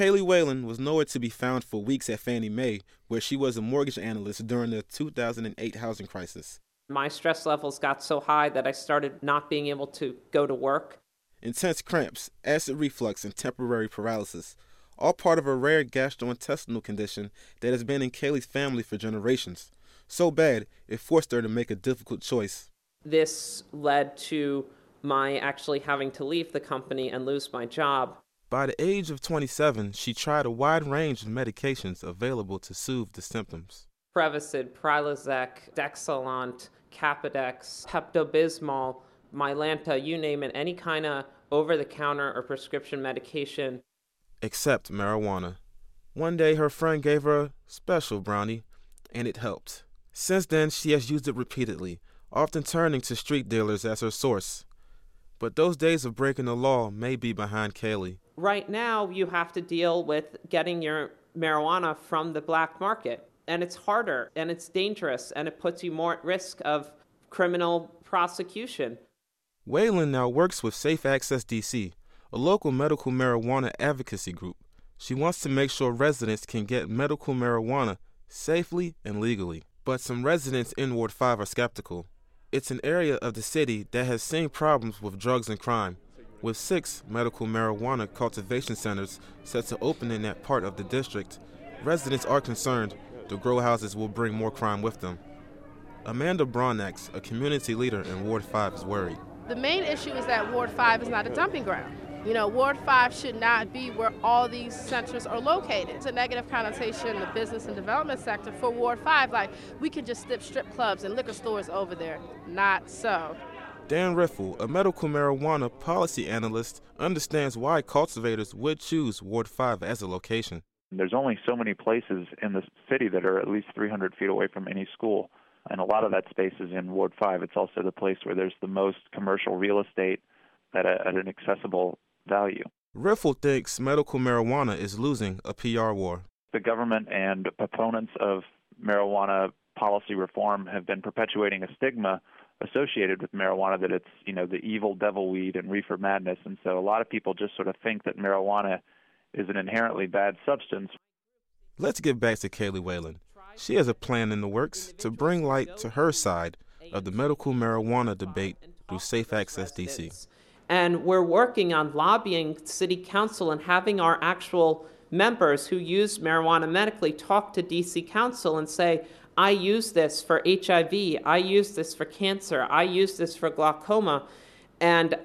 Kaylee Whalen was nowhere to be found for weeks at Fannie Mae, where she was a mortgage analyst during the 2008 housing crisis. My stress levels got so high that I started not being able to go to work. Intense cramps, acid reflux, and temporary paralysis, all part of a rare gastrointestinal condition that has been in Kaylee's family for generations. So bad, it forced her to make a difficult choice. This led to my actually having to leave the company and lose my job. By the age of 27, she tried a wide range of medications available to soothe the symptoms. Prevacid, Prilosec, Dexilant, Kapidex, Pepto-Bismol, Mylanta, you name it, any kind of over-the-counter or prescription medication. Except marijuana. One day her friend gave her a special brownie, and it helped. Since then, she has used it repeatedly, often turning to street dealers as her source. But those days of breaking the law may be behind Kaylee. Right now, you have to deal with getting your marijuana from the black market. And it's harder and it's dangerous and it puts you more at risk of criminal prosecution. Whalen now works with Safe Access DC, a local medical marijuana advocacy group. She wants to make sure residents can get medical marijuana safely and legally. But some residents in Ward 5 are skeptical. It's an area of the city that has seen problems with drugs and crime, with six medical marijuana cultivation centers set to open in that part of the district. Residents are concerned the grow houses will bring more crime with them. Amanda Bronax, a community leader in Ward 5, is worried. The main issue is that Ward 5 is not a dumping ground. You know, Ward 5 should not be where all these centers are located. It's a negative connotation in the business and development sector for Ward 5. Like, we can just strip strip clubs and liquor stores over there. Not so. Dan Riffle, a medical marijuana policy analyst, understands why cultivators would choose Ward 5 as a location. There's only so many places in the city that are at least 300 feet away from any school, and a lot of that space is in Ward 5. It's also the place where there's the most commercial real estate at, a, at an accessible value. Riffle thinks medical marijuana is losing a PR war. The government and proponents of marijuana policy reform have been perpetuating a stigma associated with marijuana that it's, you know, the evil devil weed and reefer madness. And so a lot of people just sort of think that marijuana is an inherently bad substance. Let's get back to Kaylee Whalen. She has a plan in the works to bring light to her side of the medical marijuana debate through Safe Access DC. And we're working on lobbying city council and having our actual members who use marijuana medically talk to DC council and say, I use this for HIV, I use this for cancer, I use this for glaucoma, and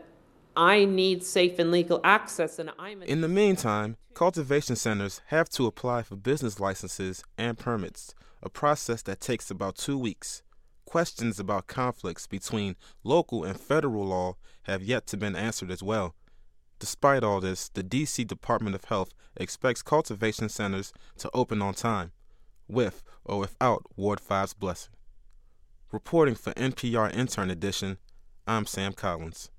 I need safe and legal access. And I'm in the meantime, cultivation centers have to apply for business licenses and permits, a process that takes about two weeks. Questions about conflicts between local and federal law have yet to been answered as well. Despite all this, the DC Department of Health expects cultivation centers to open on time, with or without Ward 5's blessing. Reporting for NPR Intern Edition, I'm Sam Collins.